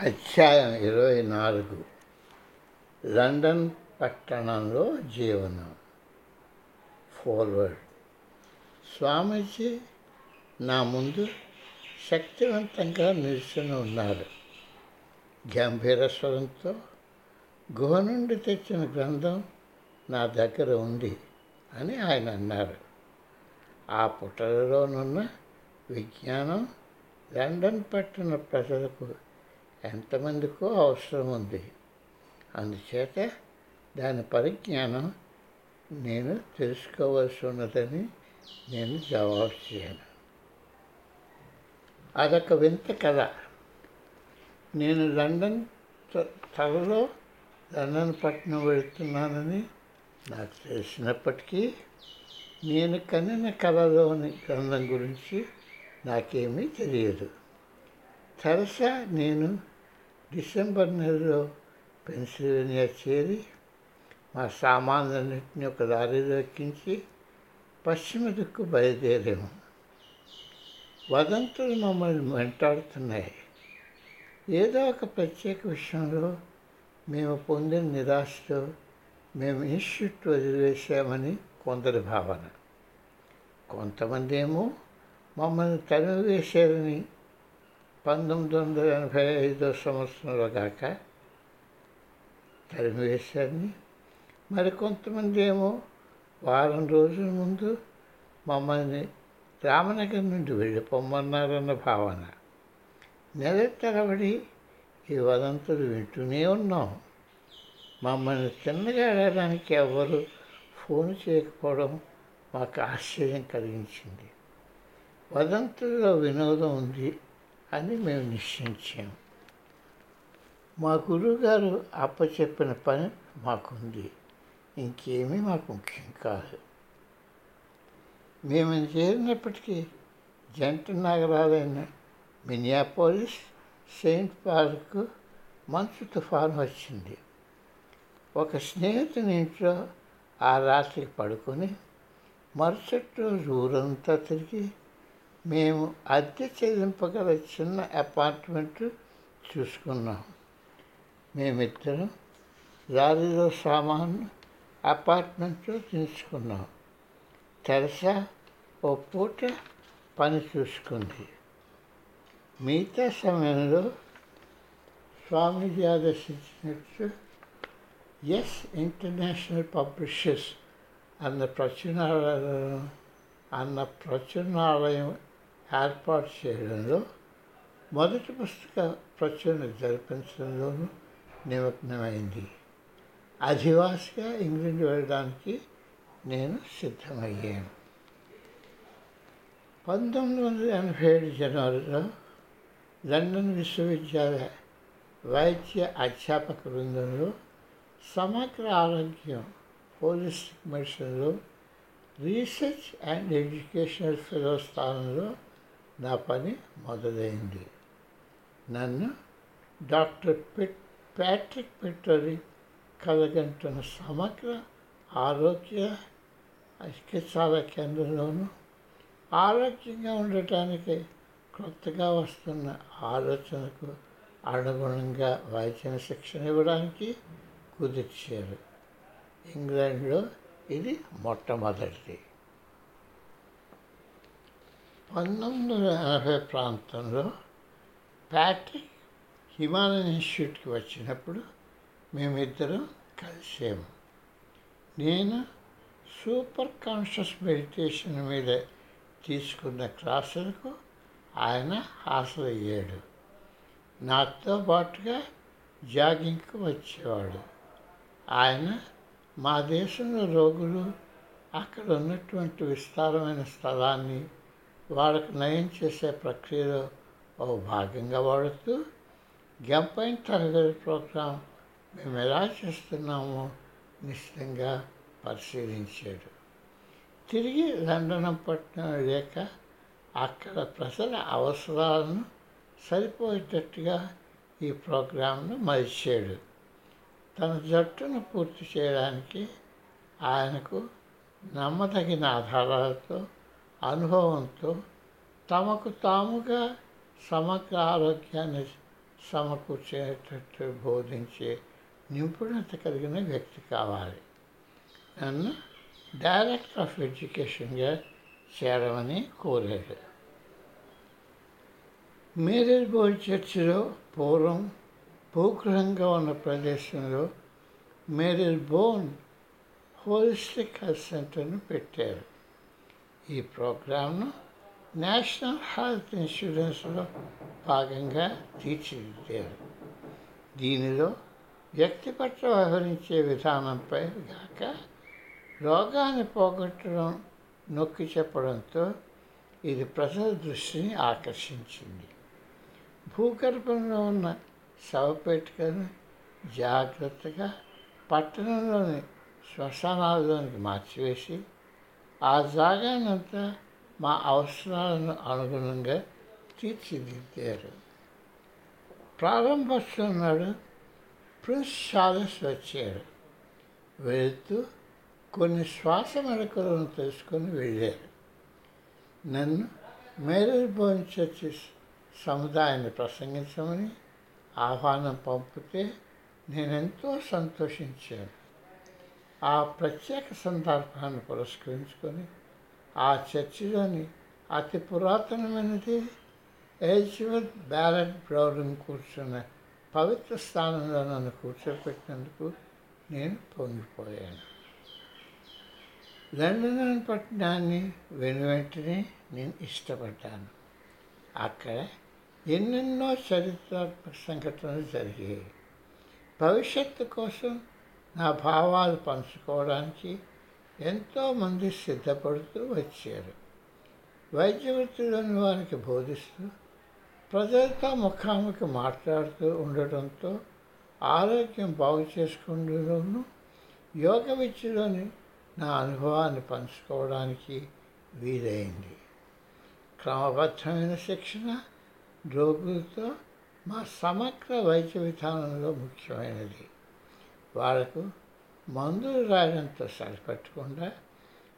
అధ్యాయం ఇరవై నాలుగు. లండన్ పట్టణంలో జీవనం. ఫార్వర్డ్. స్వామీజీ నా ముందు శక్తివంతంగా నిల్చుని ఉన్నారు. గంభీర స్వరంతో గుహ నుండి తెచ్చిన గ్రంథం నా దగ్గర ఉంది అని ఆయన అన్నారు. ఆ పుటలలోనున్న విజ్ఞానం లండన్ పట్టణ ప్రజలకు ఎంతమందికో అవసరం ఉంది. అందుచేత దాని పరిజ్ఞానం నేను తెలుసుకోవాల్సి ఉన్నదని నేను జవాబు చేయను. అదొక వింత కథ. నేను లండన్ త్వరలో లండన్ పట్టణం వెళుతున్నానని నాకు తెలిసినప్పటికీ నేను కనిన కళలోని గ్రంథం గురించి నాకేమీ తెలియదు. తెరసా నేను డిసెంబర్ నెలలో పెన్సిల్వేనియా చేరి మా సామాన్లన్నింటినీ ఒక దారిలో ఎక్కించి పశ్చిమ దిక్కు బయలుదేరాము. వదంతులు మమ్మల్ని వెంటాడుతున్నాయి. ఏదో ఒక ప్రత్యేక విషయంలో మేము పొందిన నిరాశతో మేము ఇన్స్టిట్యూట్ వదిలివేశామని కొందరి భావన. కొంతమంది ఏమో మమ్మల్ని తరిమివేశారని పంతొమ్మిది వందల ఎనభై ఐదో సంవత్సరంలో దాకా తరిమివేశారని మరికొంతమంది ఏమో వారం రోజుల ముందు మమ్మల్ని రామనగర్ నుండి వెళ్ళిపోమ్మన్నారన్న భావన. నెల తరబడి ఈ వదంతులు వింటూనే ఉన్నాం. మమ్మల్ని తిన్నగా వెళ్ళడానికి ఎవరు ఫోన్ చేయకపోవడం మాకు ఆశ్చర్యం కలిగించింది. వదంతుల్లో వినోదం ఉంది. అని మేము నిశ్చయించాం. మా గురువుగారు అప్పచెప్పిన పని మాకుంది. ఇంకేమీ మాకు ముఖ్యం కాదు. మేము చేరినప్పటికీ జంట నగరాలైన మినియాపోలిస్ సెయింట్ పార్కు మంచు తుఫాను వచ్చింది. ఒక స్నేహితుని ఇంట్లో ఆ రాత్రికి పడుకొని మరుసటి రోజు ఊరంతా తిరిగి మేము అద్దె చెల్లింపగల చిన్న అపార్ట్మెంట్ చూసుకున్నాం. మేమిద్దరం లారీలో సామాను అపార్ట్మెంట్లో దించుకున్నాం తెరసా ఓ పూట పని చూసుకుంది. మిగతా సమయంలో స్వామీజీ ఆదర్శించినట్టు ఎస్ ఇంటర్నేషనల్ పబ్లిషర్స్ అన్న ప్రచురణాలయం అన్న ప్రచురణాలయం ఏర్పాటు చేయడంలో మొదటి పుస్తక ప్రచురణ జరిపించడంలోనూ నిమగ్నమైంది. అధివాసిగా ఇంగ్లండ్ వెళ్ళడానికి నేను సిద్ధమయ్యాను. పంతొమ్మిది వందల ఎనభై ఏడు జనవరిలో లండన్ విశ్వవిద్యాలయ వైద్య అధ్యాపక బృందంలో సమగ్ర ఆరోగ్యం హోలిస్టిక్ మెడిసిన్లో రీసెర్చ్ అండ్ ఎడ్యుకేషనల్ ఫెలో స్థానంలో నా పని మొదలైంది. నన్ను డాక్టర్ పిట్ ప్యాట్రిక్ పిట్టరి కలగంటున్న సమగ్ర ఆరోగ్య చికిత్సాల కేంద్రంలోనూ ఆరోగ్యంగా ఉండటానికి కొత్తగా వస్తున్న ఆలోచనకు అనుగుణంగా వైద్యం శిక్షణ ఇవ్వడానికి కుదిర్చారు. ఇంగ్లాండ్లో ఇది మొట్టమొదటిది. పంతొమ్మిది వందల ఎనభై ప్రాంతంలో ప్యాట్రిక్ హిమాలయన్ ఇన్స్టిట్యూట్కి వచ్చినప్పుడు మేమిద్దరం కలిసాము నేను సూపర్ కాన్షియస్ మెడిటేషన్ మీద తీసుకున్న క్లాసులకు ఆయన హాజరయ్యాడు. నాతో పాటుగా జాగింగ్కి వచ్చేవాడు. ఆయన మా దేశంలో రోగులు అక్కడ ఉన్నటువంటి విస్తారమైన స్థలాన్ని వాళ్ళకు నయం చేసే ప్రక్రియలో ఓ భాగంగా వాడుతూ గంపైన తరగతి ప్రోగ్రాం మేము ఎలా చేస్తున్నామో నిశ్చితంగా పరిశీలించాడు. తిరిగి లండన్ పట్టణం లేక అక్కడ ప్రజల అవసరాలను సరిపోయేటట్టుగా ఈ ప్రోగ్రాంను మలిచాడు తన జట్టును పూర్తి చేయడానికి ఆయనకు నమ్మదగిన ఆధారాలతో అనుభవంతో తమకు తాముగా సమగ్ర ఆరోగ్యాన్ని సమకూర్చేటట్టు బోధించే నిపుణత కలిగిన వ్యక్తి కావాలి. నన్ను డైరెక్టర్ ఆఫ్ ఎడ్యుకేషన్గా చేరమని కోరాడు మేరేజ్ బోర్డ్ చర్చిలో పూర్వం భూగృహంగా ఉన్న ప్రదేశంలో మేరేజ్ బోన్ హోలిస్టిక్ హెల్త్ సెంటర్ను పెట్టారు. ఈ ప్రోగ్రాంను నేషనల్ హెల్త్ ఇన్సూరెన్స్లో భాగంగా తీర్చిదిద్దారు. దీనిలో వ్యక్తి పట్ల వ్యవహరించే విధానంపై గాక రోగాన్ని పోగొట్టడం నొక్కి చెప్పడంతో ఇది ప్రజల దృష్టిని ఆకర్షించింది. భూగర్భంలో ఉన్న శవపేటికను జాగ్రత్తగా పట్టణంలోని శ్మశానాల్లోనికి మార్చివేసి ఆ జాగానంతా మా అవసరాలను అనుగుణంగా తీర్చిదిద్దారు. ప్రారంభోత్సవం నాడు ప్రిన్స్ చార్లెస్ వచ్చారు. వెళుతూ కొన్ని శ్వాస మెడకలను తెలుసుకొని వెళ్ళారు. నన్ను మేరీ బోన్ చర్చి సముదాయాన్ని ప్రసంగించమని ఆహ్వానం పంపితే నేనెంతో సంతోషించాను. ఆ ప్రత్యేక సందర్భాన్ని పురస్కరించుకొని ఆ చర్చిలోని అతి పురాతనమైనది ఎలిజబెత్ బ్యాలెట్ బ్రౌడింగ్ కూర్చున్న పవిత్ర స్థానంలో నన్ను కూర్చోపెట్టినందుకు నేను పొంగిపోయాను. లండన్ పట్టణాన్ని వెను వెంటనే నేను ఇష్టపడ్డాను. అక్కడ ఎన్నెన్నో చరిత్రాత్మక సంఘటనలు జరిగాయి. భవిష్యత్తు కోసం నా భావాలు పంచుకోవడానికి ఎంతోమంది సిద్ధపడుతూ వచ్చారు. వైద్య వృత్తిలోని వారికి బోధిస్తూ ప్రజలతో ముఖాముఖి మాట్లాడుతూ ఉండటంతో ఆరోగ్యం బాగు చేసుకుంటూను యోగ విద్యలోని నా అనుభవాన్ని పంచుకోవడానికి వీలైంది. క్రమబద్ధమైన శిక్షణ రోగులతో మా సమగ్ర వైద్య విధానంలో ముఖ్యమైనది. వాళ్ళకు మందులు రాయడంతో సరిపెట్టకుండా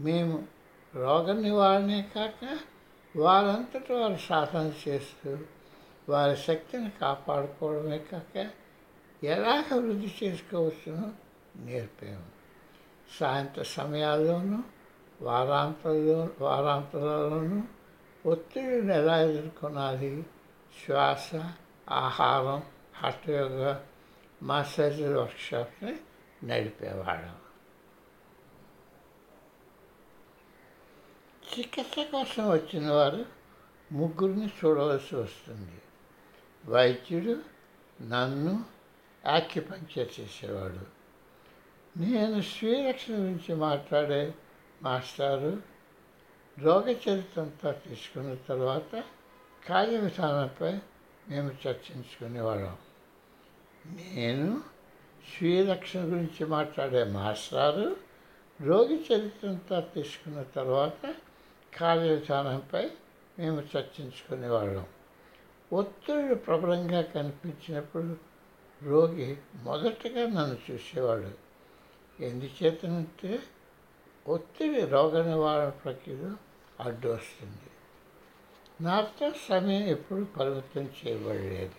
మేము రోగ నివారణే కాక వారంతటి వారు సాధన చేస్తూ వారి శక్తిని కాపాడుకోవడమే కాక ఎలా అభివృద్ధి చేసుకోవచ్చునో నేర్పాము. సాయంత్ర సమయాల్లోనూ వారాంతంలో వారాంతాలలోనూ ఒత్తిడిని ఎలా ఎదుర్కొనాలి? శ్వాస ఆహారం హఠయోగ మసాజ్ వర్క్షాప్ని నడిపేవాడు చికిత్స కోసం వచ్చిన వారు ముగ్గురిని చూడవలసి వస్తుంది వైద్యుడు నన్ను యాక్యుపంక్చర్ చేసేవాడు నేను శ్రీరక్షణ గురించి మాట్లాడే మాస్టారు రోగ చరిత్రంతో తీసుకున్న తర్వాత కార్య విధానంపై మేము చర్చించుకునేవాళ్ళం నేను స్వీయ రక్షణ గురించి మాట్లాడే మాస్టారు రోగి చరిత్రంతా తీసుకున్న తర్వాత కార్యవిధానంపై మేము చర్చించుకునేవాళ్ళం. ఒత్తిడి ప్రబలంగా కనిపించినప్పుడు రోగి మొదటగా నన్ను చూసేవాడు. ఎందుచేతనంటే ఒత్తిడి రోగ నివారణ ప్రక్రియలో అడ్డు వస్తుంది. నాతో సమయం ఎప్పుడు పరిమితం చేయబడలేదు.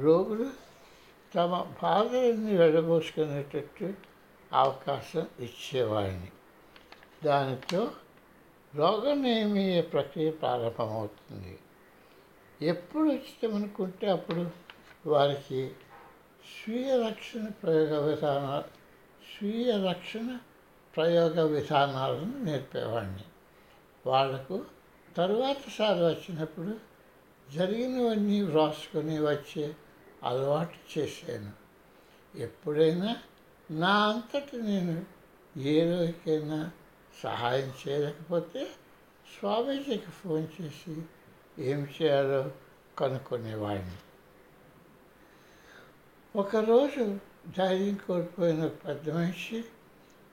రోగులు తమ బాధల్ని వెళ్ళబోసుకునేటట్టు అవకాశం ఇచ్చేవాడిని. దానితో రోగనియమీయ ప్రక్రియ ప్రారంభమవుతుంది. ఎప్పుడు ఉచితమనుకుంటే అప్పుడు వారికి స్వీయ రక్షణ ప్రయోగ విధానాలు స్వీయ రక్షణ ప్రయోగ విధానాలను నేర్పేవాడిని. వాళ్ళకు తరువాతసారి వచ్చినప్పుడు జరిగినవన్నీ వ్రాసుకొని వచ్చే అలవాటు చేశాను. ఎప్పుడైనా నా అంతటి నేను ఏ రోజుకైనా సహాయం చేయలేకపోతే స్వామీజీకి ఫోన్ చేసి ఏం చేయాలో కనుక్కునేవాడిని. ఒకరోజు ధైర్యం కోల్పోయిన పెద్ద మనిషి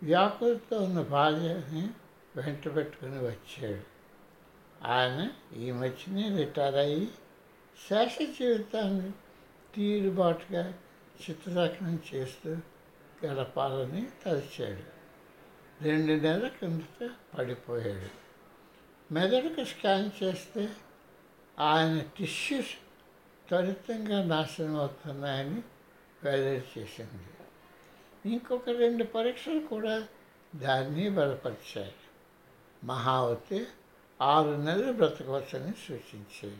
వ్యాకులతో ఉన్న భార్యని వెంట పెట్టుకుని వచ్చాడు. ఆయన ఈ మధ్యనే రిటైర్ అయ్యి శేష జీవితాన్ని తీరుబాటుగా చిత్రలేఖనం చేస్తూ గడపాలని తలిచాడు రెండు నెలల కిందట పడిపోయాడు. మెదడుకు స్కాన్ చేస్తే ఆయన టిష్యూస్ త్వరితంగా నాశనం అవుతున్నాయని వెల్లడి చేసింది. ఇంకొక రెండు పరీక్షలు కూడా దాన్ని బలపరిచాయి. మహావతి ఆరు నెలలు బ్రతకవచ్చని సూచించాయి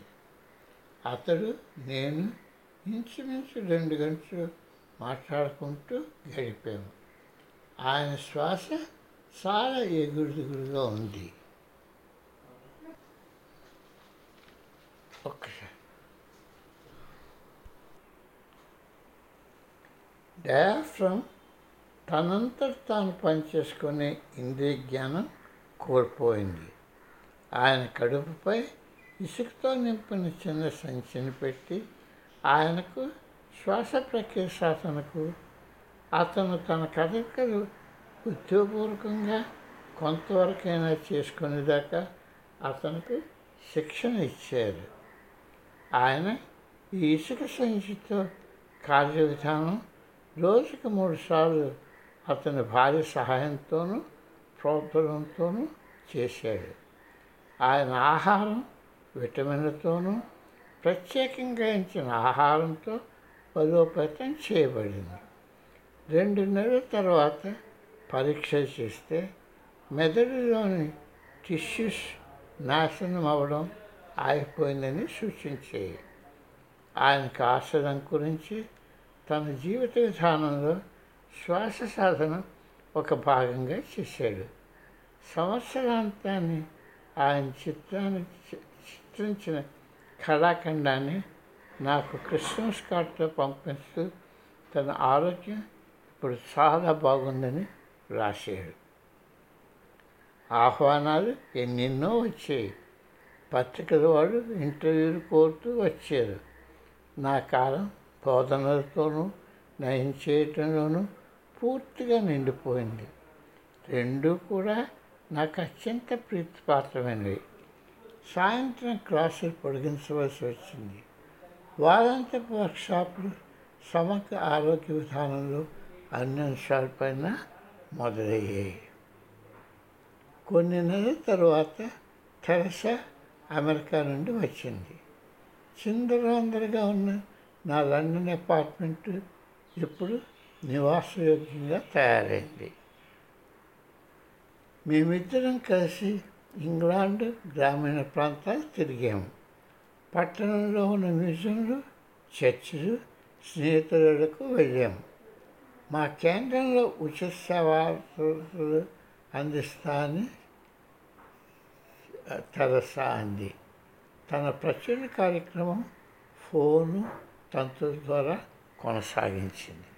అతడు నేను ఇంచుమించు రెండు గంటలు మాట్లాడుకుంటూ గడిపాము. ఆయన శ్వాస చాలా ఎగురుదిగురుగా ఉంది. ఒక్కసారి డయాఫ్రమ్ తనంతట తాను పనిచేసుకునే ఇంద్రియ జ్ఞానం కోల్పోయింది. ఆయన కడుపుపై ఇసుకతో నింపిన చిన్న సంచిని పెట్టి ఆయనకు శ్వాస ప్రక్రియ సాధనకు అతను తన కదలికలు ఉద్యోగపూర్వకంగా కొంతవరకైనా చేసుకునేదాకా అతనికి శిక్షణ ఇచ్చారు. ఆయన ఈ ఇసుక సంచితో కార్య విధానం రోజుకి మూడు సార్లు అతని భార్య సహాయంతోనూ ప్రోద్బలంతోనూ చేశాడు. ఆయన ఆహారం విటమిన్లతోనూ ప్రత్యేకంగా ఇచ్చిన ఆహారంతో బలోపేతం చేయబడింది. రెండు నెలల తర్వాత పరీక్ష చేస్తే మెదడులోని టిష్యూస్ నాశనం అవ్వడం ఆగిపోయిందని సూచించేవి ఆయనకు ఆశ్రయం గురించి తన జీవిత విధానంలో శ్వాస సాధన ఒక భాగంగా చేశాడు. సంవత్సరాంతాన్ని ఆయన చిత్రాన్ని చిత్రించిన కళాఖండాన్ని నాకు క్రిస్మస్ కార్డుతో పంపిస్తూ తన ఆరోగ్యం ఇప్పుడు చాలా బాగుందని రాశాడు ఆహ్వానాలు ఎన్నెన్నో వచ్చాయి. పత్రికల వాడు ఇంటర్వ్యూలు కోరుతూ వచ్చారు. నా కాలం బోధనలతోనూ నయం చేయటంలోనూ పూర్తిగా నిండిపోయింది. రెండూ కూడా నాకు అత్యంత ప్రీతిపాత్రమైనవి. సాయంత్రం క్లాసులు పొడిగించవలసి వచ్చింది. వారాంతపు వర్క్షాపులు సమగ్ర ఆరోగ్య విధానంలో అన్ని అంశాలపైన మొదలయ్యాయి. కొన్ని నెలల తర్వాత తెరసా అమెరికా నుండి వచ్చింది. చిందరవందరగా ఉన్న నా లండన్ అపార్ట్మెంట్ ఇప్పుడు నివాసయోగ్యంగా తయారైంది. మేమిద్దరం కలిసి ఇంగ్లాండ్ గ్రామీణ ప్రాంతాలు తిరిగాము. పట్టణంలో ఉన్న మ్యూజియంలు చర్చిలు స్నేహితులకు వెళ్ళాము. మా కేంద్రంలో ఉచిత సేవలు అందిస్తానని తెరసా అంది. తన ప్రచురణ కార్యక్రమం ఫోను తంతుల ద్వారా కొనసాగించింది.